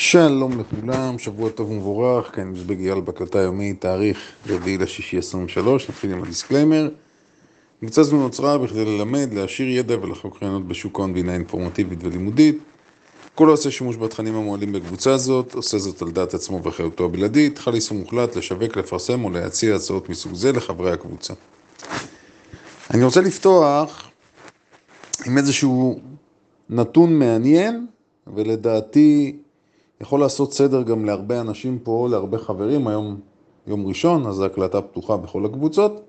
שלום לכולם, שבוע טוב ומבורך, כאן מזבג אייל בהקלטה יומית, תאריך רביעי לשישי 23, נתחיל עם ה disclaimer. קבוצה זו נוצרה בכדי ללמד, להעשיר ידע ולחלוק רעיונות בשוק ההון הינה אינפורמטיבית ולימודית. כל העושה שימוש בתכנים המועלים בקבוצה הזאת, עושה זאת על דעת עצמו ואחריותו הבלעדית, חל איסור מוחלט לשווק, לפרסם או להציע הצעות מסוג זה לחברי הקבוצה. אני רוצה לפתוח עם איזשהו נתון מעניין, ולדעתי יכול לעשות סדר גם להרבה אנשים פה, להרבה חברים, היום יום ראשון, אז ההקלטה פתוחה בכל הקבוצות.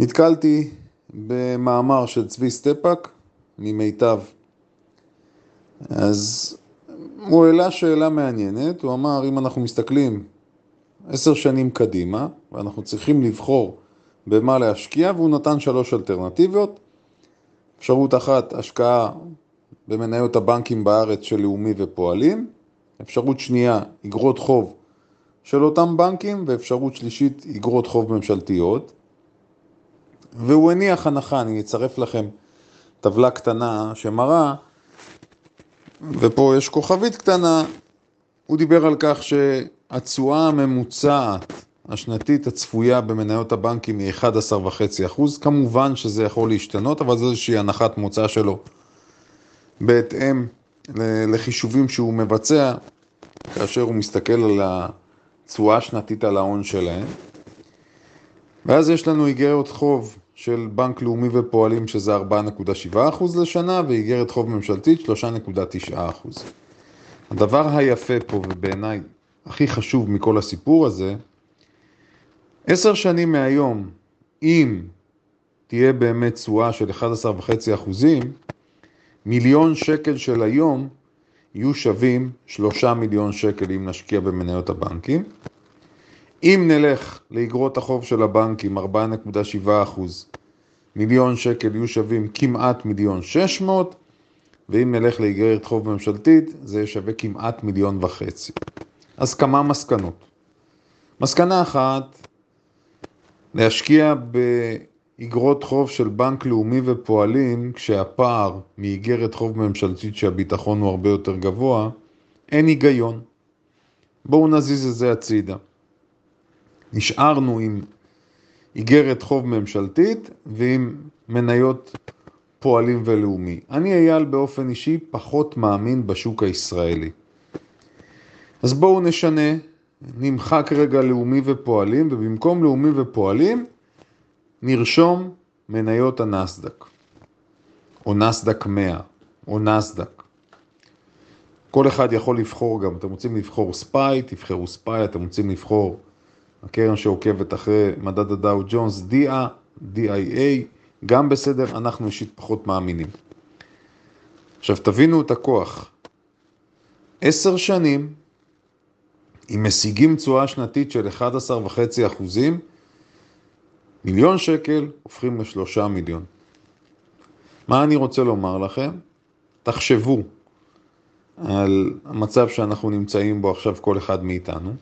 נתקלתי במאמר של צבי סטפאק ממיטב. אז הוא העלה שאלה מעניינת, הוא אמר אם אנחנו מסתכלים עשר שנים קדימה ואנחנו צריכים לבחור במה להשקיע והוא נתן שלוש אלטרנטיביות. אפשרות אחת, השקעה במניות הבנקים בארץ של לאומי ופועלים, אפשרות שנייה, אגרות חוב של אותם בנקים, ואפשרות שלישית, אגרות חוב ממשלתיות. והוא הניח הנחה, אני אצרף לכם טבלה קטנה שמראה, ופה יש כוכבית קטנה, הוא דיבר על כך שהתשואה הממוצעת השנתית הצפויה במניות הבנקים היא 11.5%, כמובן שזה יכול להשתנות, אבל זו איזושהי הנחת מוצא שלו בהתאם לחישובים שהוא מבצע כאשר הוא מסתכל על התשואה השנתית על ההון שלהם. ואז יש לנו איגרת חוב של בנק לאומי ופועלים שזה 4.7% לשנה ואיגרת חוב ממשלתית 3.9%. הדבר היפה פה ובעיניי הכי חשוב מכל הסיפור הזה, עשר שנים מהיום, אם תהיה באמת תשואה של 11.5 אחוזים, מיליון שקל של היום יהיו שווים שלושה מיליון שקל אם נשקיע במניות הבנקים. אם נלך לאגרות החוב של הבנקים 4.7 אחוז, מיליון שקל יהיו שווים כמעט מיליון שש מאות, ואם נלך לאגרת חוב ממשלתית זה יהיה שווה כמעט מיליון וחצי. אז כמה מסקנות. מסקנה אחת, להשקיע ב... אגרות חוב של בנק לאומי ופועלים, כשהפער מאיגרת חוב ממשלתית שהביטחון הוא הרבה יותר גבוה, אין היגיון. בואו נזיז את זה הצידה. נשארנו עם איגרת חוב ממשלתית ועם מניות פועלים ולאומי. אני אייל באופן אישי פחות מאמין בשוק הישראלי. אז בואו נשנה, נמחק רגע לאומי ופועלים, ובמקום לאומי ופועלים נרשום מניות הנסדק, או נסדק 100, או נסדק. כל אחד יכול לבחור גם, אתם רוצים לבחור ספיי, תבחרו ספיי, אתם רוצים לבחור הקרן שעוקבת אחרי מדד הדאו ג'ונס, DIA, DIA, גם בסדר, אנחנו אישית פחות מאמינים. עכשיו תבינו את הכוח. עשר שנים, אם משיגים תשואה שנתית של 11.5 אחוזים, מיליון שקל הופכים לשלושה מיליון. מה אני רוצה לומר לכם? תחשבו על המצב שאנחנו נמצאים בו עכשיו כל אחד מאיתנו,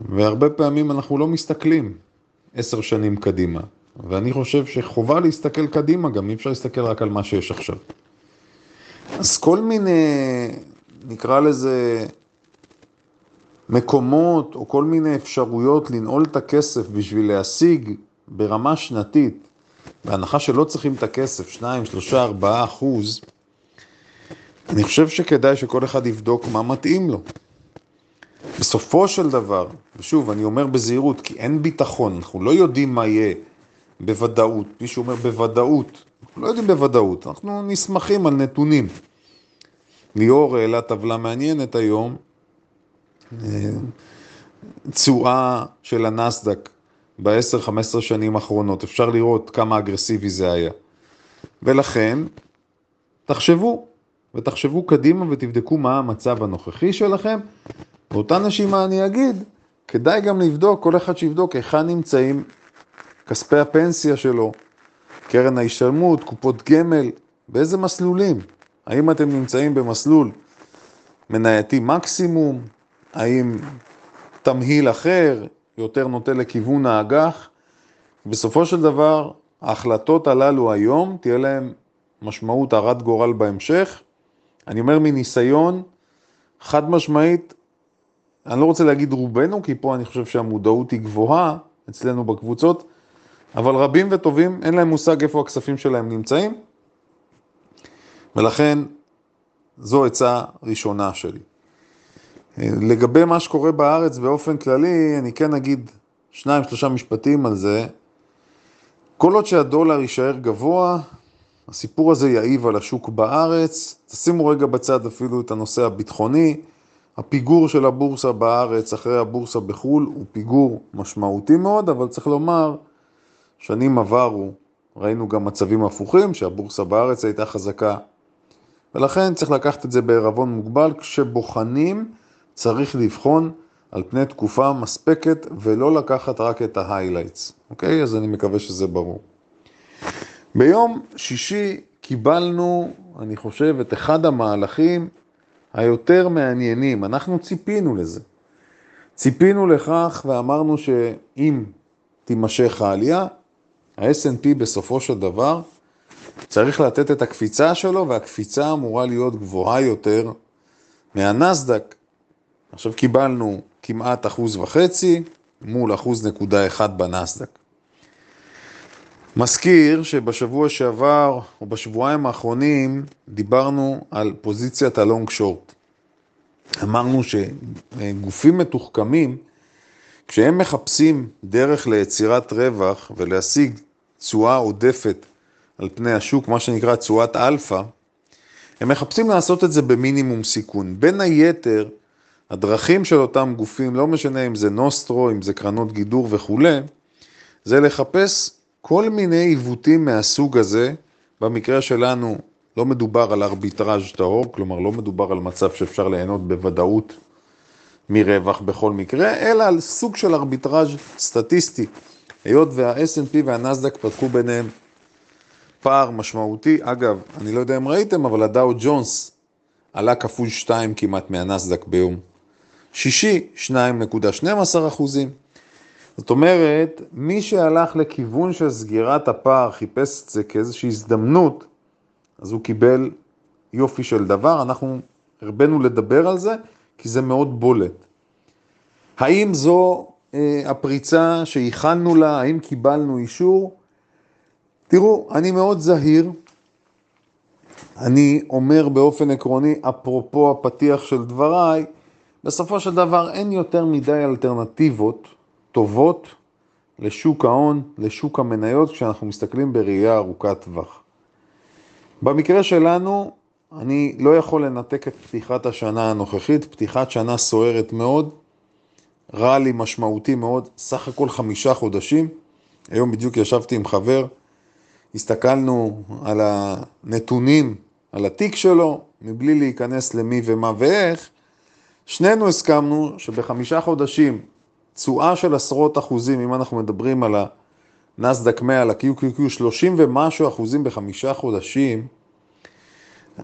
והרבה פעמים אנחנו לא מסתכלים עשר שנים קדימה, ואני חושב שחובה להסתכל קדימה, גם אי אפשר להסתכל רק על מה שיש עכשיו. אז כל מיני, נקרא לזה, מקומות או כל מיני אפשרויות לנעול את הכסף בשביל להשיג ברמה שנתית, בהנחה שלא צריכים את הכסף, 2, 3, 4 אחוז, אני חושב שכדאי שכל אחד יבדוק מה מתאים לו. בסופו של דבר, ושוב, אני אומר בזהירות, כי אין ביטחון, אנחנו לא יודעים מה יהיה בוודאות. מישהו אומר בוודאות, אנחנו לא יודעים בוודאות, אנחנו נסמכים על נתונים. ליאור העלה טבלה מעניינת היום, תשואה של הנסדק ב-10-15 שנים האחרונות, אפשר לראות כמה אגרסיבי זה היה. ולכן, תחשבו, ותחשבו קדימה ותבדקו מה המצב הנוכחי שלכם. באותה נשימה אני אגיד, כדאי גם לבדוק, כל אחד שיבדוק היכן נמצאים כספי הפנסיה שלו, קרן ההשתלמות, קופות גמל, באיזה מסלולים. האם אתם נמצאים במסלול מנייתי מקסימום, האם תמהיל אחר יותר נוטה לכיוון האג"ח? בסופו של דבר, ההחלטות הללו היום, תהיה להן משמעות הרת גורל בהמשך, אני אומר מניסיון, חד משמעית, אני לא רוצה להגיד רובנו, כי פה אני חושב שהמודעות היא גבוהה אצלנו בקבוצות, אבל רבים וטובים אין להם מושג איפה הכספים שלהם נמצאים, ולכן זו עצה ראשונה שלי. לגבי מה שקורה בארץ באופן כללי, אני כן אגיד שניים, שלושה משפטים על זה. כל עוד שהדולר יישאר גבוה, הסיפור הזה יעיב על השוק בארץ. תשימו רגע בצד אפילו את הנושא הביטחוני. הפיגור של הבורסה בארץ אחרי הבורסה בחו"ל הוא פיגור משמעותי מאוד, אבל צריך לומר, שנים עברו, ראינו גם מצבים הפוכים, שהבורסה בארץ הייתה חזקה. ולכן צריך לקחת את זה בערבון מוגבל, כשבוחנים צריך לבחון על פני תקופה מספקת ולא לקחת רק את ההיילייטס, אוקיי? אז אני מקווה שזה ברור. ביום שישי קיבלנו, אני חושב, את אחד המהלכים היותר מעניינים. אנחנו ציפינו לזה. ציפינו לכך ואמרנו שאם תימשך העלייה, ה snp בסופו של דבר צריך לתת את הקפיצה שלו, והקפיצה אמורה להיות גבוהה יותר מהנסדק. עכשיו קיבלנו כמעט אחוז וחצי מול אחוז נקודה אחד בנסדק. מזכיר שבשבוע שעבר, או בשבועיים האחרונים, דיברנו על פוזיציית ה long short. אמרנו שגופים מתוחכמים, כשהם מחפשים דרך ליצירת רווח ולהשיג תשואה עודפת על פני השוק, מה שנקרא תשואת אלפא, הם מחפשים לעשות את זה במינימום סיכון. בין היתר, הדרכים של אותם גופים, לא משנה אם זה נוסטרו, אם זה קרנות גידור וכולי, זה לחפש כל מיני עיוותים מהסוג הזה, במקרה שלנו לא מדובר על ארביטראז' טהור, כלומר לא מדובר על מצב שאפשר ליהנות בוודאות מרווח בכל מקרה, אלא על סוג של ארביטראז' סטטיסטי. היות וה snp והנסדק פתחו ביניהם פער משמעותי, אגב, אני לא יודע אם ראיתם, אבל הדאו ג'ונס עלה כפול 2 כמעט מהנסדק ביום שישי, 2.12 אחוזים. זאת אומרת, מי שהלך לכיוון של סגירת הפער, חיפש את זה כאיזושהי הזדמנות, אז הוא קיבל יופי של דבר. אנחנו הרבנו לדבר על זה, כי זה מאוד בולט. האם זו אה, הפריצה שהכנו לה, האם קיבלנו אישור? תראו, אני מאוד זהיר. אני אומר באופן עקרוני, אפרופו הפתיח של דבריי, בסופו של דבר אין יותר מדי אלטרנטיבות טובות לשוק ההון, לשוק המניות, כשאנחנו מסתכלים בראייה ארוכת טווח. במקרה שלנו, אני לא יכול לנתק את פתיחת השנה הנוכחית, פתיחת שנה סוערת מאוד, רלי משמעותי מאוד, סך הכל חמישה חודשים. היום בדיוק ישבתי עם חבר, הסתכלנו על הנתונים, על התיק שלו, מבלי להיכנס למי ומה ואיך, שנינו הסכמנו שבחמישה חודשים תשואה של עשרות אחוזים, אם אנחנו מדברים על הנסדק 100, על ה-QQQ, 30 ומשהו אחוזים בחמישה חודשים,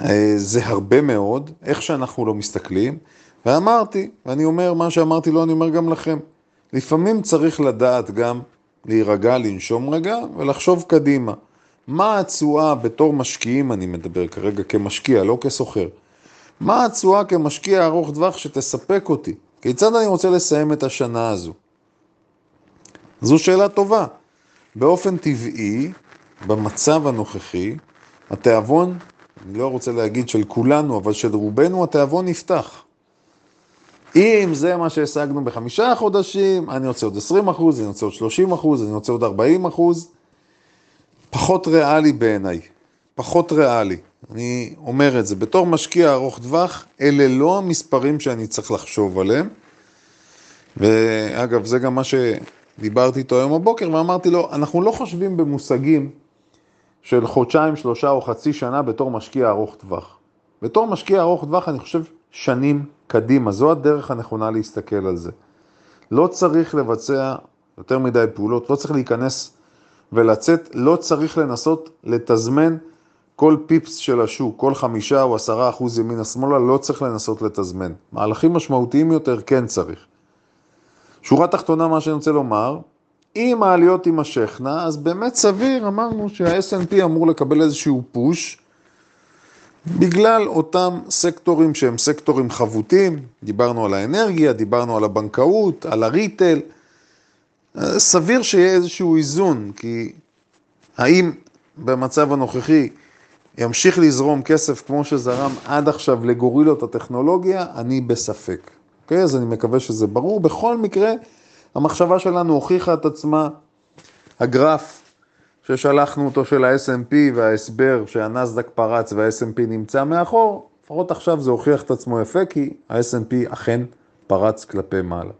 אה, זה הרבה מאוד, איך שאנחנו לא מסתכלים, ואמרתי, ואני אומר מה שאמרתי לו, אני אומר גם לכם, לפעמים צריך לדעת גם להירגע, לנשום רגע ולחשוב קדימה. מה התשואה בתור משקיעים, אני מדבר כרגע כמשקיע, לא כסוחר. מה התשואה כמשקיע ארוך טווח שתספק אותי? כיצד אני רוצה לסיים את השנה הזו? זו שאלה טובה. באופן טבעי, במצב הנוכחי, התיאבון, אני לא רוצה להגיד של כולנו, אבל של רובנו, התיאבון נפתח. אם זה מה שהשגנו בחמישה חודשים, אני רוצה עוד 20 אחוז, אני רוצה עוד 30 אחוז, אני רוצה עוד 40 אחוז, פחות ריאלי בעיניי, פחות ריאלי. אני אומר את זה, בתור משקיע ארוך טווח, אלה לא המספרים שאני צריך לחשוב עליהם. ואגב, זה גם מה שדיברתי איתו היום בבוקר, ואמרתי לו, אנחנו לא חושבים במושגים של חודשיים, שלושה או חצי שנה בתור משקיע ארוך טווח. בתור משקיע ארוך טווח, אני חושב שנים קדימה, זו הדרך הנכונה להסתכל על זה. לא צריך לבצע יותר מדי פעולות, לא צריך להיכנס ולצאת, לא צריך לנסות לתזמן כל פיפס של השוק, כל חמישה או עשרה אחוז ימינה שמאלה, לא צריך לנסות לתזמן. מהלכים משמעותיים יותר כן צריך. שורה תחתונה, מה שאני רוצה לומר, אם העליות תימשכנה, אז באמת סביר, אמרנו שה snp אמור לקבל איזשהו פוש, בגלל אותם סקטורים שהם סקטורים חבוטים, דיברנו על האנרגיה, דיברנו על הבנקאות, על הריטל, סביר שיהיה איזשהו איזון, כי האם במצב הנוכחי ימשיך לזרום כסף כמו שזרם עד עכשיו לגורילות הטכנולוגיה, אני בספק. אוקיי? אז אני מקווה שזה ברור. בכל מקרה, המחשבה שלנו הוכיחה את עצמה. הגרף ששלחנו אותו של ה-S&P וההסבר שהנסדק פרץ וה-S&P נמצא מאחור, לפחות עכשיו זה הוכיח את עצמו יפה, כי ה-S&P אכן פרץ כלפי מעלה.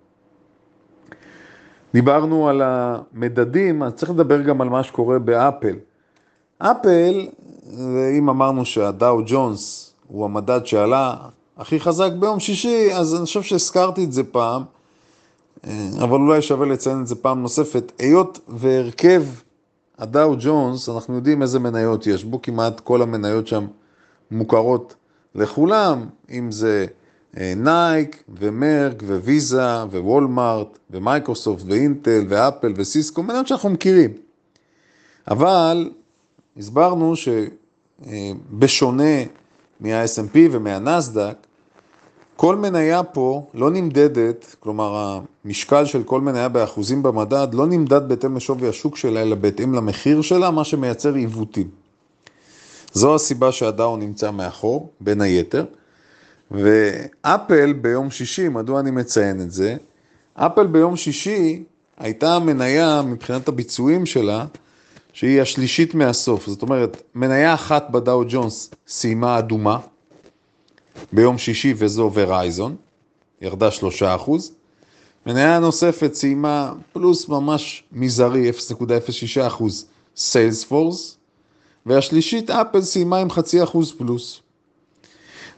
דיברנו על המדדים, אז צריך לדבר גם על מה שקורה באפל. אפל, אם אמרנו שהדאו ג'ונס הוא המדד שעלה הכי חזק ביום שישי, אז אני חושב שהזכרתי את זה פעם, אבל אולי שווה לציין את זה פעם נוספת. היות והרכב הדאו ג'ונס, אנחנו יודעים איזה מניות יש בו, כמעט כל המניות שם מוכרות לכולם, אם זה אה, נייק ומרק וויזה ווולמארט ומייקרוסופט ואינטל ואפל וסיסקו, מניות שאנחנו מכירים. אבל הסברנו שבשונה מה-S&P ומהנסדק, כל מניה פה לא נמדדת, כלומר המשקל של כל מניה באחוזים במדד לא נמדד בהתאם לשווי השוק שלה, אלא בהתאם למחיר שלה, מה שמייצר עיוותים. זו הסיבה שהדאו נמצא מאחור, בין היתר. ואפל ביום שישי, מדוע אני מציין את זה? אפל ביום שישי הייתה מניה מבחינת הביצועים שלה, שהיא השלישית מהסוף. זאת אומרת, מניה אחת בדאו ג'ונס סיימה אדומה ביום שישי וזו ורייזון, ירדה שלושה אחוז. מניה נוספת סיימה פלוס ממש מזערי, 0.06 אחוז, סיילספורס, והשלישית אפל סיימה עם חצי אחוז פלוס.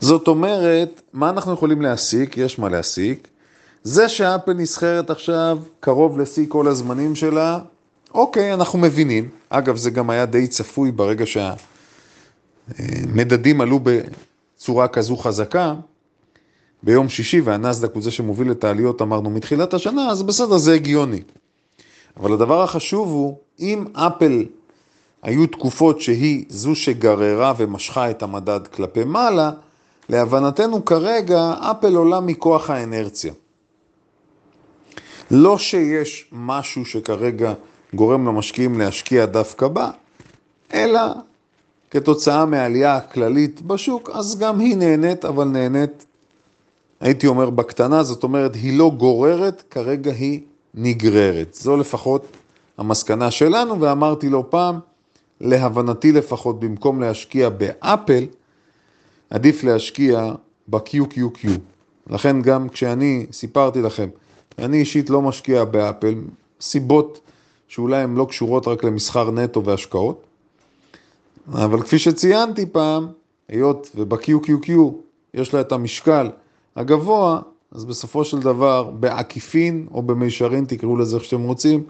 זאת אומרת, מה אנחנו יכולים להסיק? יש מה להסיק. זה שאפל נסחרת עכשיו קרוב לשיא כל הזמנים שלה, אוקיי, אנחנו מבינים. אגב, זה גם היה די צפוי ברגע שהמדדים עלו בצורה כזו חזקה. ביום שישי, והנסדק הוא זה שמוביל את העליות, אמרנו, מתחילת השנה, אז בסדר, זה הגיוני. אבל הדבר החשוב הוא, אם אפל היו תקופות שהיא זו שגררה ומשכה את המדד כלפי מעלה, להבנתנו כרגע אפל עולה מכוח האנרציה. לא שיש משהו שכרגע גורם למשקיעים להשקיע דווקא בה, אלא כתוצאה מהעלייה הכללית בשוק, אז גם היא נהנית, אבל נהנית, הייתי אומר, בקטנה, זאת אומרת, היא לא גוררת, כרגע היא נגררת. זו לפחות המסקנה שלנו, ואמרתי לא פעם, להבנתי לפחות, במקום להשקיע באפל, עדיף להשקיע ב-QQQ. לכן גם כשאני סיפרתי לכם, אני אישית לא משקיע באפל, סיבות שאולי הן לא קשורות רק למסחר נטו והשקעות, אבל כפי שציינתי פעם, היות וב-QQQ יש לה את המשקל הגבוה, אז בסופו של דבר, בעקיפין או במישרין, תקראו לזה איך שאתם רוצים,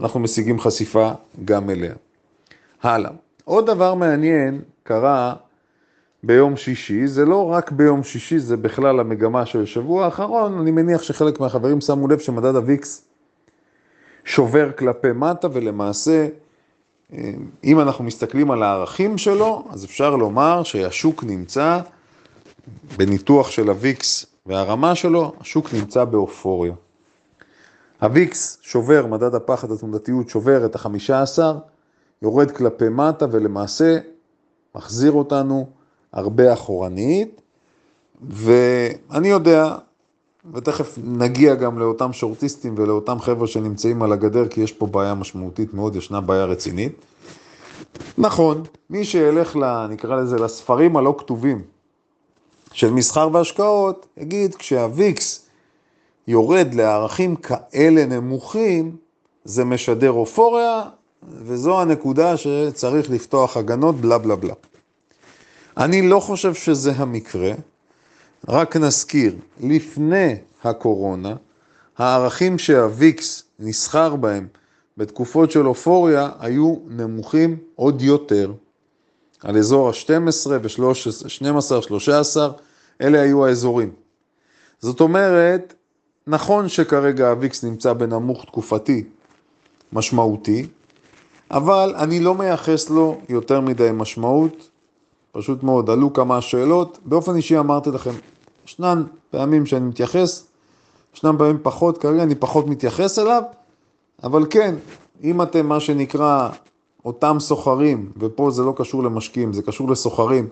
אנחנו משיגים חשיפה גם אליה. הלאה. עוד דבר מעניין קרה ביום שישי, זה לא רק ביום שישי, זה בכלל המגמה של השבוע האחרון, אני מניח שחלק מהחברים שמו לב שמדד הוויקס שובר כלפי מטה, ולמעשה, אם אנחנו מסתכלים על הערכים שלו, אז אפשר לומר שהשוק נמצא, בניתוח של הוויקס והרמה שלו, השוק נמצא באופוריה. הוויקס שובר, מדד הפחד התנודתיות שובר את החמישה עשר, יורד כלפי מטה ולמעשה מחזיר אותנו הרבה אחורנית, ואני יודע, ותכף נגיע גם לאותם שורטיסטים ולאותם חבר'ה שנמצאים על הגדר, כי יש פה בעיה משמעותית מאוד, ישנה בעיה רצינית. נכון, מי שילך, ל, נקרא לזה, לספרים הלא כתובים של מסחר והשקעות, יגיד, כשהוויקס יורד לערכים כאלה נמוכים, זה משדר אופוריה, וזו הנקודה שצריך לפתוח הגנות, בלה בלה בלה. אני לא חושב שזה המקרה, רק נזכיר, לפני הקורונה, הערכים שהוויקס נסחר בהם בתקופות של אופוריה היו נמוכים עוד יותר, על אזור ה-12 ו-12, 13, אלה היו האזורים. זאת אומרת, נכון שכרגע הוויקס נמצא בנמוך תקופתי משמעותי, אבל אני לא מייחס לו יותר מדי משמעות פשוט מאוד, עלו כמה שאלות. באופן אישי אמרתי לכם, ישנן פעמים שאני מתייחס, ישנן פעמים פחות, כרגע אני פחות מתייחס אליו, אבל כן, אם אתם מה שנקרא אותם סוחרים, ופה זה לא קשור למשקיעים, זה קשור לסוחרים,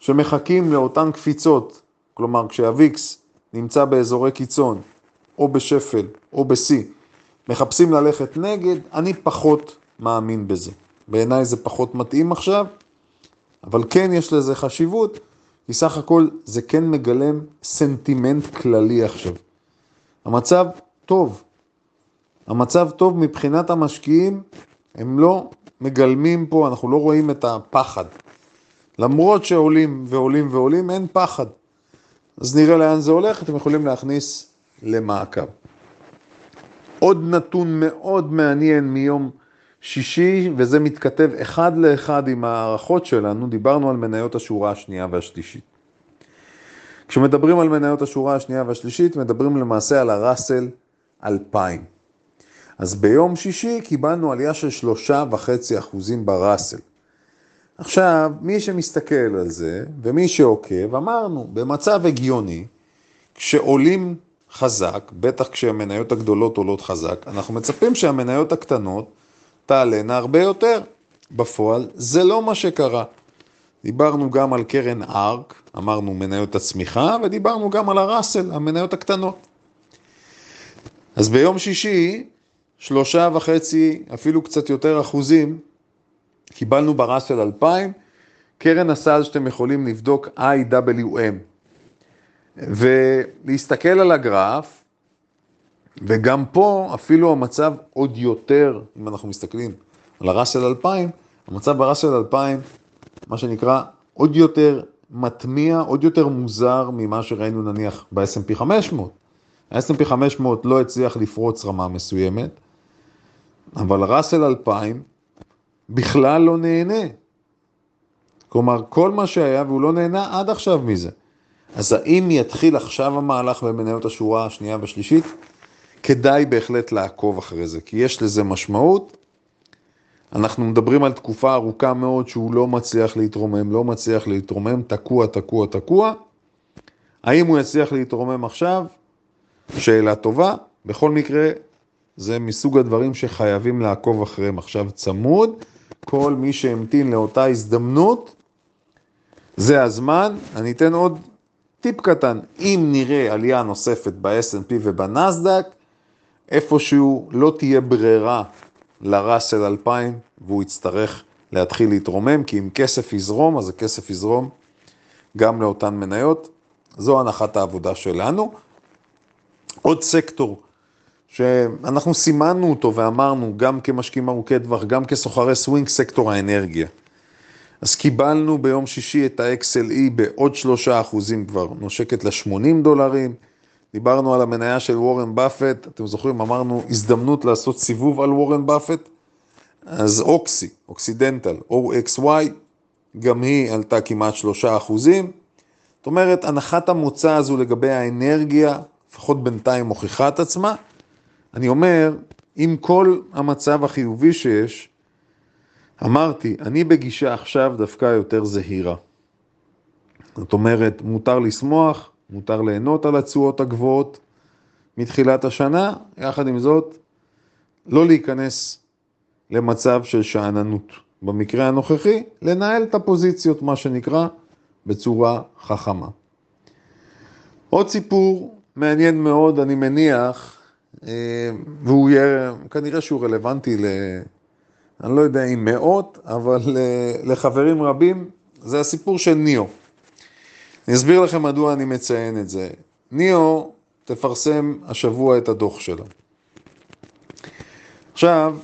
שמחכים לאותן קפיצות, כלומר כשהוויקס נמצא באזורי קיצון, או בשפל, או בשיא, מחפשים ללכת נגד, אני פחות מאמין בזה. בעיניי זה פחות מתאים עכשיו, אבל כן יש לזה חשיבות, כי סך הכל זה כן מגלם סנטימנט כללי עכשיו. המצב טוב. המצב טוב מבחינת המשקיעים, הם לא מגלמים פה, אנחנו לא רואים את הפחד. למרות שעולים ועולים ועולים, אין פחד. אז נראה לאן זה הולך, אתם יכולים להכניס למעקב. עוד נתון מאוד מעניין מיום שישי, וזה מתכתב אחד לאחד עם הערכות שלנו, דיברנו על מניות השורה השנייה והשלישית. כשמדברים על מניות השורה השנייה והשלישית, מדברים למעשה על הראסל 2000. אז ביום שישי קיבלנו עלייה של שלושה וחצי אחוזים בראסל. עכשיו, מי שמסתכל על זה, ומי שעוקב, אמרנו, במצב הגיוני, כשעולים חזק, בטח כשהמניות הגדולות עולות חזק, אנחנו מצפים שהמניות הקטנות תעלנה הרבה יותר. בפועל זה לא מה שקרה. דיברנו גם על קרן ארק, אמרנו מניות הצמיחה, ודיברנו גם על הראסל, המניות הקטנות. אז ביום שישי, שלושה וחצי, אפילו קצת יותר אחוזים, קיבלנו בראסל 2000, קרן הסל שאתם יכולים לבדוק IWM. ולהסתכל על הגרף, וגם פה אפילו המצב עוד יותר, אם אנחנו מסתכלים על הראסל 2000, המצב בראסל 2000, מה שנקרא, עוד יותר מטמיע, עוד יותר מוזר ממה שראינו נניח ב-S&P 500. ה-S&P 500 לא הצליח לפרוץ רמה מסוימת, אבל ראסל 2000 בכלל לא נהנה. כלומר, כל מה שהיה והוא לא נהנה עד עכשיו מזה. אז האם יתחיל עכשיו המהלך במניות השורה השנייה והשלישית? כדאי בהחלט לעקוב אחרי זה, כי יש לזה משמעות. אנחנו מדברים על תקופה ארוכה מאוד שהוא לא מצליח להתרומם, לא מצליח להתרומם, תקוע, תקוע, תקוע. האם הוא יצליח להתרומם עכשיו? שאלה טובה. בכל מקרה, זה מסוג הדברים שחייבים לעקוב אחריהם עכשיו צמוד. כל מי שהמתין לאותה הזדמנות, זה הזמן. אני אתן עוד טיפ קטן, אם נראה עלייה נוספת ב-S&P ובנסדק, איפשהו לא תהיה ברירה לראסל 2000 והוא יצטרך להתחיל להתרומם, כי אם כסף יזרום, אז הכסף יזרום גם לאותן מניות. זו הנחת העבודה שלנו. עוד סקטור שאנחנו סימנו אותו ואמרנו, גם כמשקיעים ארוכי טווח, גם כסוחרי סווינג, סקטור האנרגיה. אז קיבלנו ביום שישי את ה-XLE בעוד שלושה אחוזים כבר, נושקת ל-80 דולרים. דיברנו על המניה של וורן באפט, אתם זוכרים, אמרנו הזדמנות לעשות סיבוב על וורן באפט, אז אוקסי, אוקסידנטל, OXY, גם היא עלתה כמעט שלושה אחוזים. זאת אומרת, הנחת המוצא הזו לגבי האנרגיה, לפחות בינתיים מוכיחה את עצמה. אני אומר, עם כל המצב החיובי שיש, אמרתי, אני בגישה עכשיו דווקא יותר זהירה. זאת אומרת, מותר לשמוח, מותר ליהנות על התשואות הגבוהות מתחילת השנה, יחד עם זאת, לא להיכנס למצב של שאננות. במקרה הנוכחי, לנהל את הפוזיציות, מה שנקרא, בצורה חכמה. עוד סיפור מעניין מאוד, אני מניח, אה, והוא יהיה, כנראה שהוא רלוונטי ל... אני לא יודע אם מאות, אבל לחברים רבים, זה הסיפור של ניאו. אני אסביר לכם מדוע אני מציין את זה. ניאו תפרסם השבוע את הדוח שלה. עכשיו,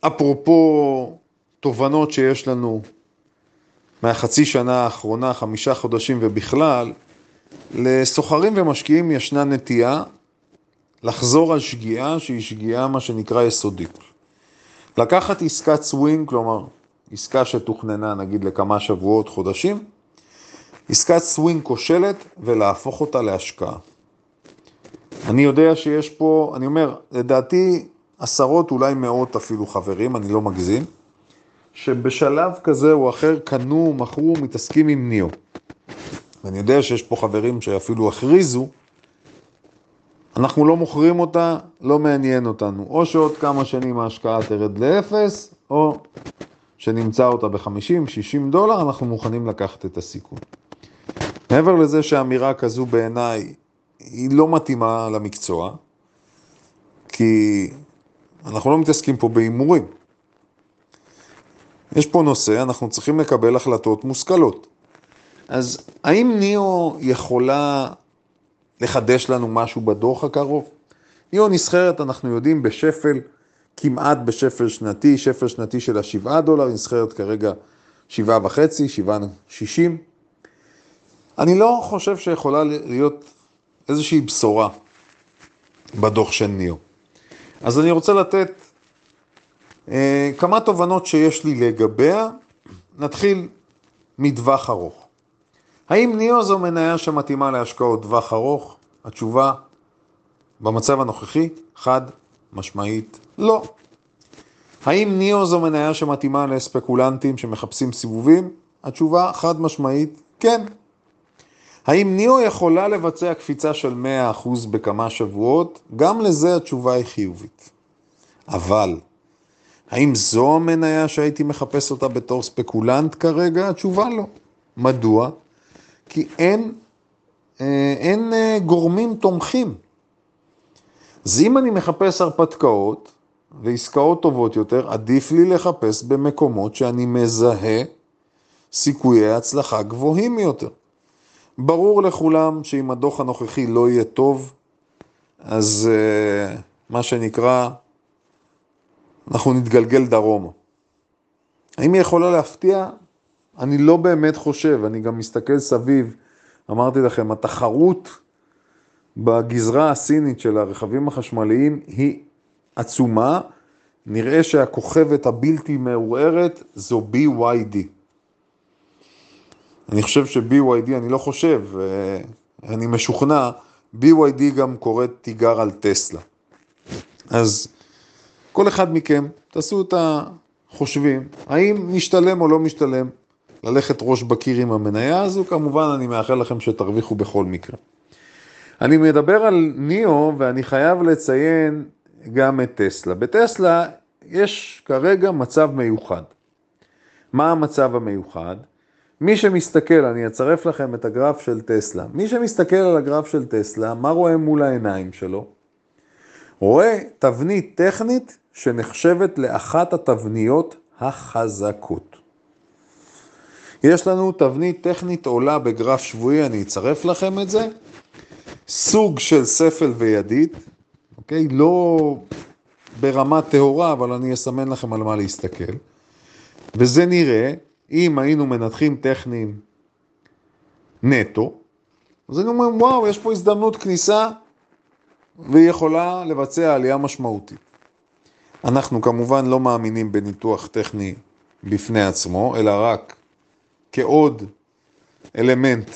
אפרופו תובנות שיש לנו מהחצי שנה האחרונה, חמישה חודשים ובכלל, לסוחרים ומשקיעים ישנה נטייה לחזור על שגיאה שהיא שגיאה מה שנקרא יסודית. לקחת עסקת סווינג, כלומר עסקה שתוכננה נגיד לכמה שבועות, חודשים, עסקת סווינג כושלת ולהפוך אותה להשקעה. אני יודע שיש פה, אני אומר, לדעתי עשרות, אולי מאות אפילו חברים, אני לא מגזים, שבשלב כזה או אחר קנו, מכרו, מתעסקים עם ניאו. ואני יודע שיש פה חברים שאפילו הכריזו, אנחנו לא מוכרים אותה, לא מעניין אותנו. או שעוד כמה שנים ההשקעה תרד לאפס, או שנמצא אותה ב-50-60 דולר, אנחנו מוכנים לקחת את הסיכון. מעבר לזה שאמירה כזו בעיניי היא לא מתאימה למקצוע, כי אנחנו לא מתעסקים פה בהימורים. יש פה נושא, אנחנו צריכים לקבל החלטות מושכלות. אז האם ניאו יכולה לחדש לנו משהו בדוח הקרוב? ניאו נסחרת, אנחנו יודעים, בשפל, כמעט בשפל שנתי, שפל שנתי של השבעה דולר, נסחרת כרגע שבעה וחצי, שבעה שישים. אני לא חושב שיכולה להיות איזושהי בשורה בדוח של ניאו. אז אני רוצה לתת אה, כמה תובנות שיש לי לגביה. נתחיל מטווח ארוך. האם ניאו זו מניה שמתאימה להשקעות טווח ארוך? התשובה, במצב הנוכחי, חד משמעית לא. האם ניאו זו מניה שמתאימה לספקולנטים שמחפשים סיבובים? התשובה, חד משמעית, כן. האם ניאו יכולה לבצע קפיצה של 100% בכמה שבועות? גם לזה התשובה היא חיובית. אבל, האם זו המניה שהייתי מחפש אותה בתור ספקולנט כרגע? התשובה לא. מדוע? כי אין, אה, אין אה, גורמים תומכים. אז אם אני מחפש הרפתקאות ועסקאות טובות יותר, עדיף לי לחפש במקומות שאני מזהה סיכויי הצלחה גבוהים יותר. ברור לכולם שאם הדוח הנוכחי לא יהיה טוב, אז uh, מה שנקרא, אנחנו נתגלגל דרומה. האם היא יכולה להפתיע? אני לא באמת חושב, אני גם מסתכל סביב, אמרתי לכם, התחרות בגזרה הסינית של הרכבים החשמליים היא עצומה, נראה שהכוכבת הבלתי מעורערת זו BYD. אני חושב ש-BYD, אני לא חושב, אה, אני משוכנע, BYD גם קוראת תיגר על טסלה. אז כל אחד מכם, תעשו את החושבים, האם משתלם או לא משתלם ללכת ראש בקיר עם המניה הזו, כמובן אני מאחל לכם שתרוויחו בכל מקרה. אני מדבר על ניאו ואני חייב לציין גם את טסלה. בטסלה יש כרגע מצב מיוחד. מה המצב המיוחד? מי שמסתכל, אני אצרף לכם את הגרף של טסלה, מי שמסתכל על הגרף של טסלה, מה רואה מול העיניים שלו? רואה תבנית טכנית שנחשבת לאחת התבניות החזקות. יש לנו תבנית טכנית עולה בגרף שבועי, אני אצרף לכם את זה, סוג של ספל וידית, אוקיי? לא ברמה טהורה, אבל אני אסמן לכם על מה להסתכל. וזה נראה אם היינו מנתחים טכניים נטו, אז היינו אומרים, וואו, יש פה הזדמנות כניסה והיא יכולה לבצע עלייה משמעותית. אנחנו כמובן לא מאמינים בניתוח טכני בפני עצמו, אלא רק כעוד אלמנט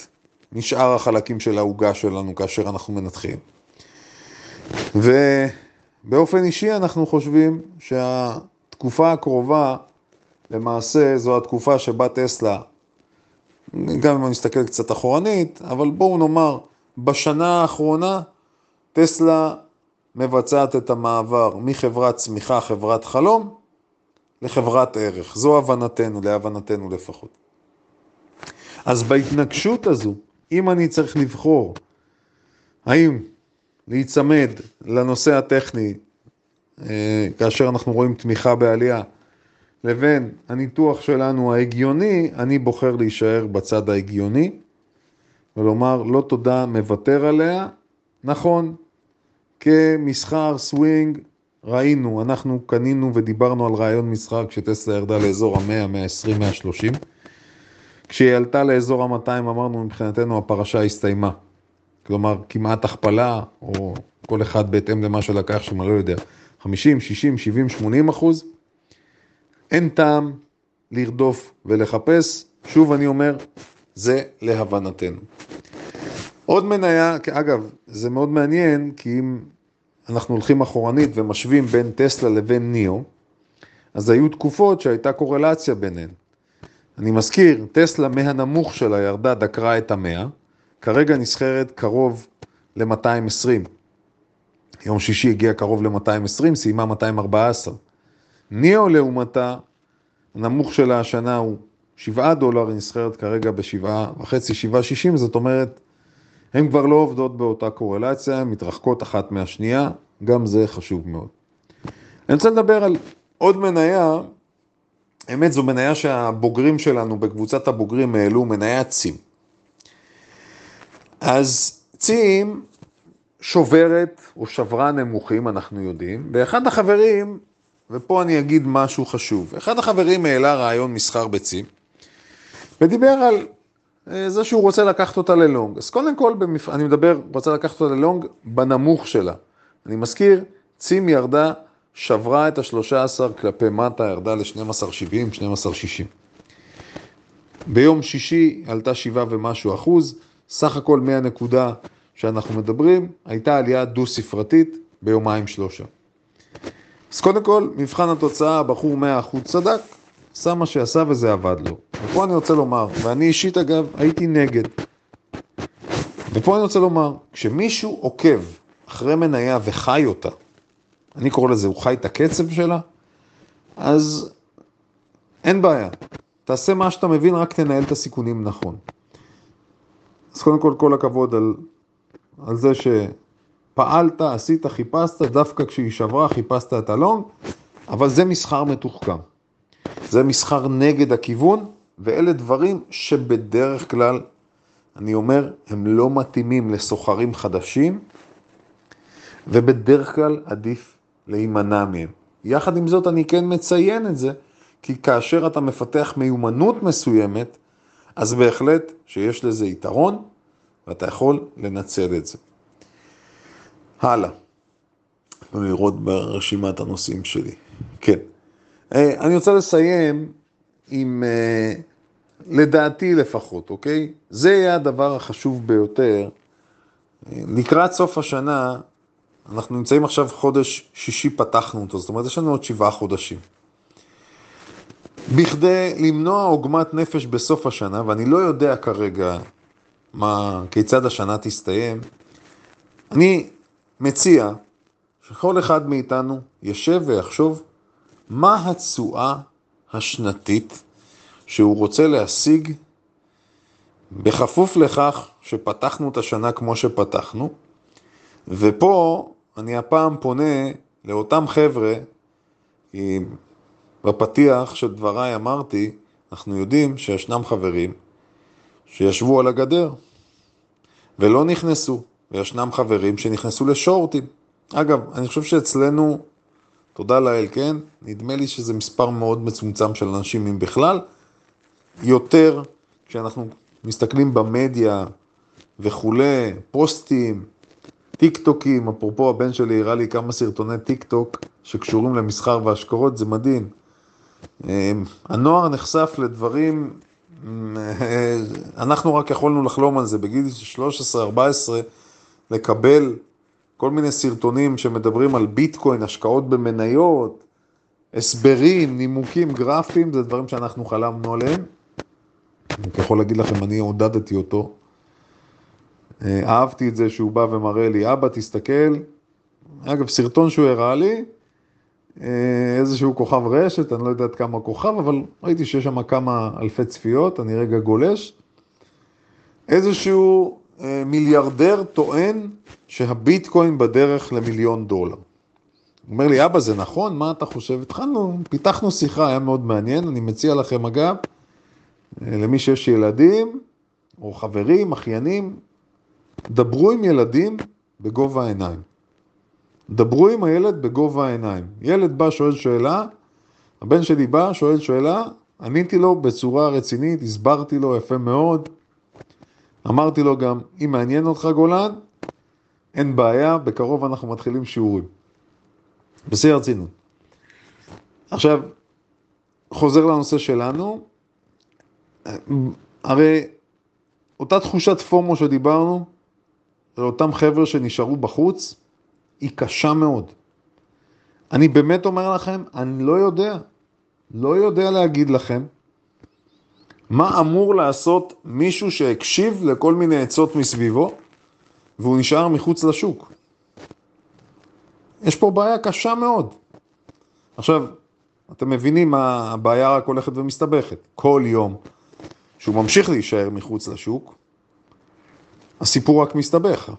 משאר החלקים של העוגה שלנו כאשר אנחנו מנתחים. ובאופן אישי אנחנו חושבים שהתקופה הקרובה למעשה זו התקופה שבה טסלה, גם אם אני מסתכל קצת אחורנית, אבל בואו נאמר, בשנה האחרונה טסלה מבצעת את המעבר מחברת צמיחה, חברת חלום, לחברת ערך. זו הבנתנו, להבנתנו לפחות. אז בהתנגשות הזו, אם אני צריך לבחור האם להיצמד לנושא הטכני אה, כאשר אנחנו רואים תמיכה בעלייה, לבין הניתוח שלנו ההגיוני, אני בוחר להישאר בצד ההגיוני ולומר לא תודה, מוותר עליה. נכון, כמסחר סווינג ראינו, אנחנו קנינו ודיברנו על רעיון מסחר כשטסלה ירדה לאזור ה-100, 120, 130. כשהיא עלתה לאזור ה-200 אמרנו מבחינתנו הפרשה הסתיימה. כלומר כמעט הכפלה, או כל אחד בהתאם למה שלקח שם, אני לא יודע, 50, 60, 70, 80 אחוז. אין טעם לרדוף ולחפש, שוב אני אומר, זה להבנתנו. עוד מניה, אגב, זה מאוד מעניין, כי אם אנחנו הולכים אחורנית ומשווים בין טסלה לבין ניאו, אז היו תקופות שהייתה קורלציה ביניהן. אני מזכיר, טסלה מהנמוך שלה ירדה, דקרה את המאה, כרגע נסחרת קרוב ל-220. יום שישי הגיע קרוב ל-220, סיימה 214. ניאו לעומתה, הנמוך שלה השנה הוא 7 דולר, היא נסחרת כרגע ב-7.5, 7.60, זאת אומרת, הן כבר לא עובדות באותה קורלציה, הן מתרחקות אחת מהשנייה, גם זה חשוב מאוד. אני רוצה לדבר על עוד מניה, האמת זו מניה שהבוגרים שלנו בקבוצת הבוגרים העלו, מניית צים. אז צים שוברת או שברה נמוכים, אנחנו יודעים, ואחד החברים, ופה אני אגיד משהו חשוב, אחד החברים העלה רעיון מסחר בצים, ודיבר על אה, זה שהוא רוצה לקחת אותה ללונג. אז קודם כל, במפ... אני מדבר, רוצה לקחת אותה ללונג בנמוך שלה. אני מזכיר, צים ירדה, שברה את השלושה עשר כלפי מטה, ירדה ל-12.70, 12.60. ביום שישי עלתה שבעה ומשהו אחוז, סך הכל מהנקודה שאנחנו מדברים, הייתה עלייה דו-ספרתית ביומיים שלושה. אז קודם כל, מבחן התוצאה, הבחור 100% צדק, עשה מה שעשה וזה עבד לו. ופה אני רוצה לומר, ואני אישית אגב הייתי נגד. ופה אני רוצה לומר, כשמישהו עוקב אחרי מניה וחי אותה, אני קורא לזה, הוא חי את הקצב שלה, אז אין בעיה. תעשה מה שאתה מבין, רק תנהל את הסיכונים נכון. אז קודם כל, כל הכבוד על, על זה שפעלת, עשית, חיפשת, דווקא כשהיא שברה, חיפשת את הלונג, אבל זה מסחר מתוחכם. זה מסחר נגד הכיוון, ואלה דברים שבדרך כלל, אני אומר, הם לא מתאימים לסוחרים חדשים, ובדרך כלל עדיף להימנע מהם. יחד עם זאת, אני כן מציין את זה, כי כאשר אתה מפתח מיומנות מסוימת, אז בהחלט שיש לזה יתרון, ואתה יכול לנצל את זה. הלאה. בואו לראות ברשימת הנושאים שלי. כן. אה, אני רוצה לסיים עם, אה, לדעתי לפחות, אוקיי? זה יהיה הדבר החשוב ביותר. לקראת סוף השנה, אנחנו נמצאים עכשיו חודש שישי פתחנו אותו, זאת אומרת יש לנו עוד שבעה חודשים. בכדי למנוע עוגמת נפש בסוף השנה, ואני לא יודע כרגע מה, כיצד השנה תסתיים, אני מציע שכל אחד מאיתנו ישב ויחשוב מה התשואה השנתית שהוא רוצה להשיג בכפוף לכך שפתחנו את השנה כמו שפתחנו, ופה אני הפעם פונה לאותם חבר'ה, בפתיח של דבריי אמרתי, אנחנו יודעים שישנם חברים שישבו על הגדר ולא נכנסו, וישנם חברים שנכנסו לשורטים. אגב, אני חושב שאצלנו תודה לאל, כן? נדמה לי שזה מספר מאוד מצומצם של אנשים, אם בכלל. יותר כשאנחנו מסתכלים במדיה וכולי, פוסטים, טיק טוקים, אפרופו הבן שלי הראה לי כמה סרטוני טיק טוק שקשורים למסחר והשקעות, זה מדהים. אמ, הנוער נחשף לדברים, אנחנו רק יכולנו לחלום על זה בגיל 13-14, לקבל כל מיני סרטונים שמדברים על ביטקוין, השקעות במניות, הסברים, נימוקים, גרפיים, זה דברים שאנחנו חלמנו עליהם. אני יכול להגיד לכם, אני עודדתי אותו. אה, אהבתי את זה שהוא בא ומראה לי, אבא, תסתכל. אגב, סרטון שהוא הראה לי, אה, איזשהו כוכב רשת, אני לא יודע עד כמה כוכב, אבל ראיתי שיש שם כמה אלפי צפיות, אני רגע גולש. איזשהו מיליארדר טוען שהביטקוין בדרך למיליון דולר. הוא אומר לי, אבא, זה נכון? מה אתה חושב? התחלנו, פיתחנו שיחה, היה מאוד מעניין. אני מציע לכם, אגב, אה, למי שיש ילדים, או חברים, אחיינים, דברו עם ילדים בגובה העיניים. דברו עם הילד בגובה העיניים. ילד בא, שואל שאלה, הבן שלי בא, שואל שאלה, עניתי לו בצורה רצינית, הסברתי לו יפה מאוד, אמרתי לו גם, אם מעניין אותך גולן, אין בעיה, בקרוב אנחנו מתחילים שיעורים. בשיא הרצינות. עכשיו, חוזר לנושא שלנו, הרי אותה תחושת פומו שדיברנו, לאותם חבר'ה שנשארו בחוץ, היא קשה מאוד. אני באמת אומר לכם, אני לא יודע. לא יודע להגיד לכם מה אמור לעשות מישהו שהקשיב לכל מיני עצות מסביבו והוא נשאר מחוץ לשוק. יש פה בעיה קשה מאוד. עכשיו, אתם מבינים מה הבעיה רק הולכת ומסתבכת. כל יום שהוא ממשיך להישאר מחוץ לשוק, הסיפור רק מסתבך.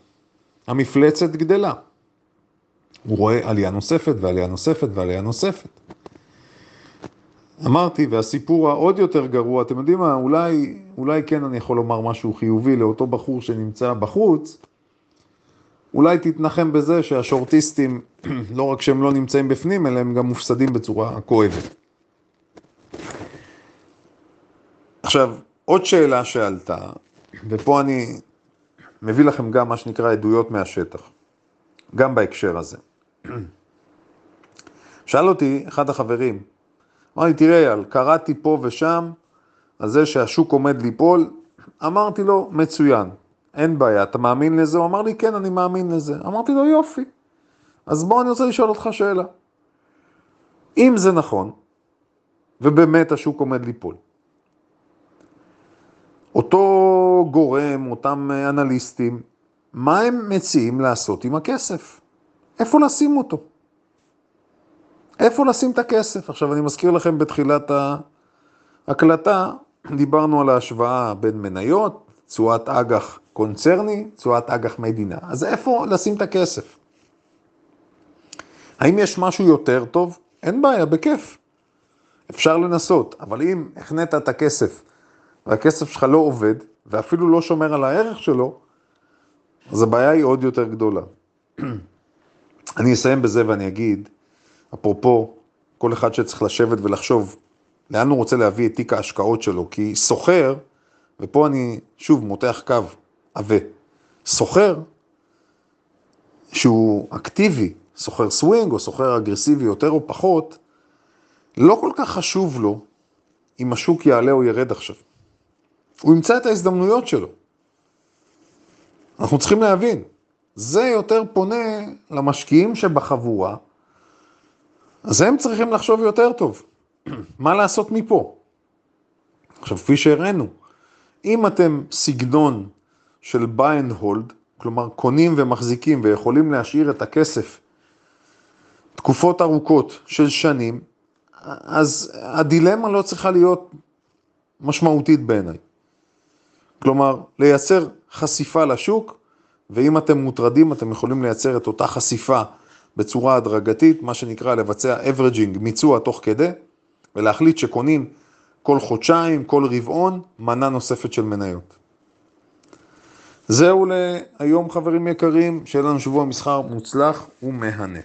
המפלצת גדלה. הוא רואה עלייה נוספת ועלייה נוספת ועלייה נוספת. אמרתי, והסיפור העוד יותר גרוע, אתם יודעים מה, אולי, אולי כן אני יכול לומר משהו חיובי לאותו בחור שנמצא בחוץ, אולי תתנחם בזה שהשורטיסטים, לא רק שהם לא נמצאים בפנים, אלא הם גם מופסדים בצורה כואבת. עכשיו, עוד שאלה שעלתה, ופה אני מביא לכם גם מה שנקרא עדויות מהשטח, גם בהקשר הזה. שאל אותי אחד החברים, אמר לי, תראה אייל, קראתי פה ושם על זה שהשוק עומד ליפול, אמרתי לו, מצוין, אין בעיה, אתה מאמין לזה? הוא אמר לי, כן, אני מאמין לזה. אמרתי לו, יופי. אז בוא, אני רוצה לשאול אותך שאלה. אם זה נכון, ובאמת השוק עומד ליפול, אותו גורם, אותם אנליסטים, מה הם מציעים לעשות עם הכסף? איפה לשים אותו? איפה לשים את הכסף? עכשיו, אני מזכיר לכם בתחילת ההקלטה, דיברנו על ההשוואה בין מניות, תשואת אג"ח קונצרני, תשואת אג"ח מדינה. אז איפה לשים את הכסף? האם יש משהו יותר טוב? אין בעיה, בכיף. אפשר לנסות, אבל אם הכנית את הכסף והכסף שלך לא עובד, ואפילו לא שומר על הערך שלו, אז הבעיה היא עוד יותר גדולה. אני אסיים בזה ואני אגיד, אפרופו, כל אחד שצריך לשבת ולחשוב לאן הוא רוצה להביא את תיק ההשקעות שלו, כי סוחר, ופה אני שוב מותח קו עבה, סוחר שהוא אקטיבי, סוחר סווינג או סוחר אגרסיבי יותר או פחות, לא כל כך חשוב לו אם השוק יעלה או ירד עכשיו. הוא ימצא את ההזדמנויות שלו. אנחנו צריכים להבין, זה יותר פונה למשקיעים שבחבורה, אז הם צריכים לחשוב יותר טוב, מה לעשות מפה. עכשיו, כפי שהראינו, אם אתם סגנון של buy and hold, כלומר קונים ומחזיקים ויכולים להשאיר את הכסף תקופות ארוכות של שנים, אז הדילמה לא צריכה להיות משמעותית בעיניי. כלומר, לייצר חשיפה לשוק, ואם אתם מוטרדים, אתם יכולים לייצר את אותה חשיפה בצורה הדרגתית, מה שנקרא לבצע averaging, מיצוע תוך כדי, ולהחליט שקונים כל חודשיים, כל רבעון, מנה נוספת של מניות. זהו להיום חברים יקרים, שיהיה לנו שבוע מסחר מוצלח ומהנה.